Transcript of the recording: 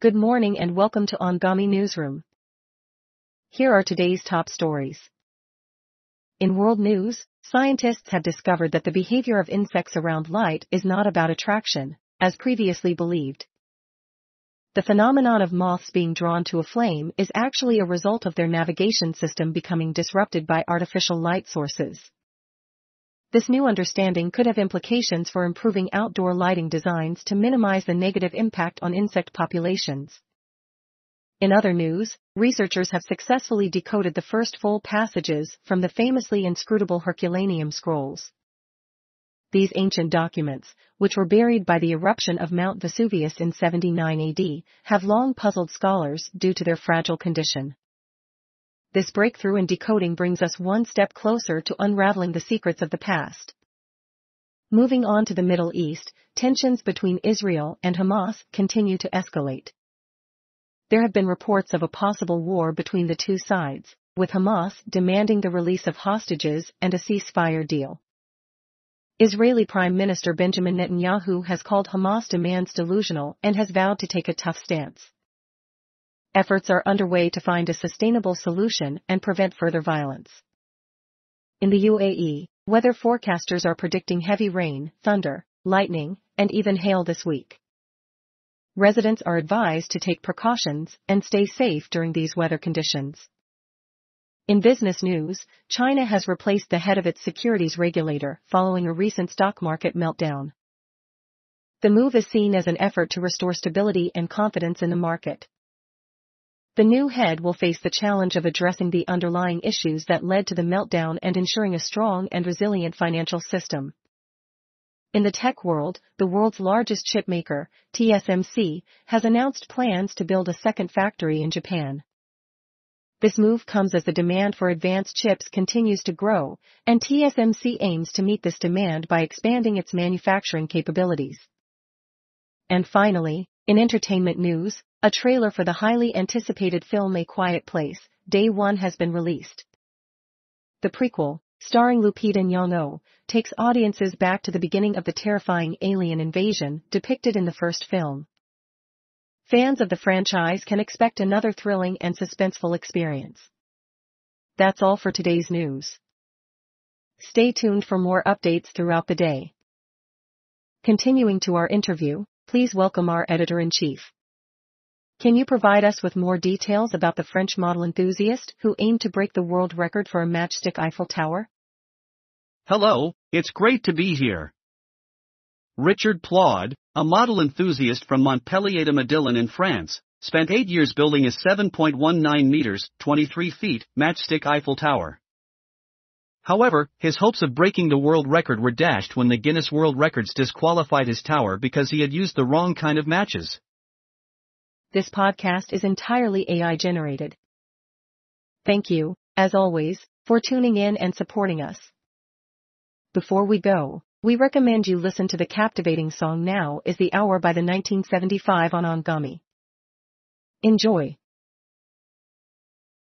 Good morning and welcome to Anghami Newsroom. Here are today's top stories. In world news, scientists have discovered that the behavior of insects around light is not about attraction, as previously believed. The phenomenon of moths being drawn to a flame is actually a result of their navigation system becoming disrupted by artificial light sources. This new understanding could have implications for improving outdoor lighting designs to minimize the negative impact on insect populations. In other news, researchers have successfully decoded the first full passages from the famously inscrutable Herculaneum scrolls. These ancient documents, which were buried by the eruption of Mount Vesuvius in 79 AD, have long puzzled scholars due to their fragile condition. This breakthrough in decoding brings us one step closer to unraveling the secrets of the past. Moving on to the Middle East, tensions between Israel and Hamas continue to escalate. There have been reports of a possible war between the two sides, with Hamas demanding the release of hostages and a ceasefire deal. Israeli Prime Minister Benjamin Netanyahu has called Hamas demands delusional and has vowed to take a tough stance efforts are underway to find a sustainable solution and prevent further violence. In the UAE, weather forecasters are predicting heavy rain, thunder, lightning, and even hail this week. Residents are advised to take precautions and stay safe during these weather conditions. In business news, China has replaced the head of its securities regulator following a recent stock market meltdown. The move is seen as an effort to restore stability and confidence in the market. The new head will face the challenge of addressing the underlying issues that led to the meltdown and ensuring a strong and resilient financial system. In the tech world, the world's largest chipmaker, TSMC, has announced plans to build a second factory in Japan. This move comes as the demand for advanced chips continues to grow, and TSMC aims to meet this demand by expanding its manufacturing capabilities. And finally, in entertainment news, a trailer for the highly anticipated film A Quiet Place, Day One has been released. The prequel, starring Lupita Nyong'o, takes audiences back to the beginning of the terrifying alien invasion depicted in the first film. Fans of the franchise can expect another thrilling and suspenseful experience. That's all for today's news. Stay tuned for more updates throughout the day. Continuing to our interview, please welcome our editor-in-chief. Can you provide us with more details about the French model enthusiast who aimed to break the world record for a matchstick Eiffel Tower? Hello, it's great to be here. Richard Plaud, a model enthusiast from Montpellier de Médillan in France, spent eight years building a 7.19 meters, 23 feet, matchstick Eiffel Tower. However, his hopes of breaking the world record were dashed when the Guinness World Records disqualified his tower because he had used the wrong kind of matches. This podcast is entirely AI generated. Thank you, as always, for tuning in and supporting us. Before we go, we recommend you listen to the captivating song Now is the Hour by the 1975 on Anghami. Enjoy.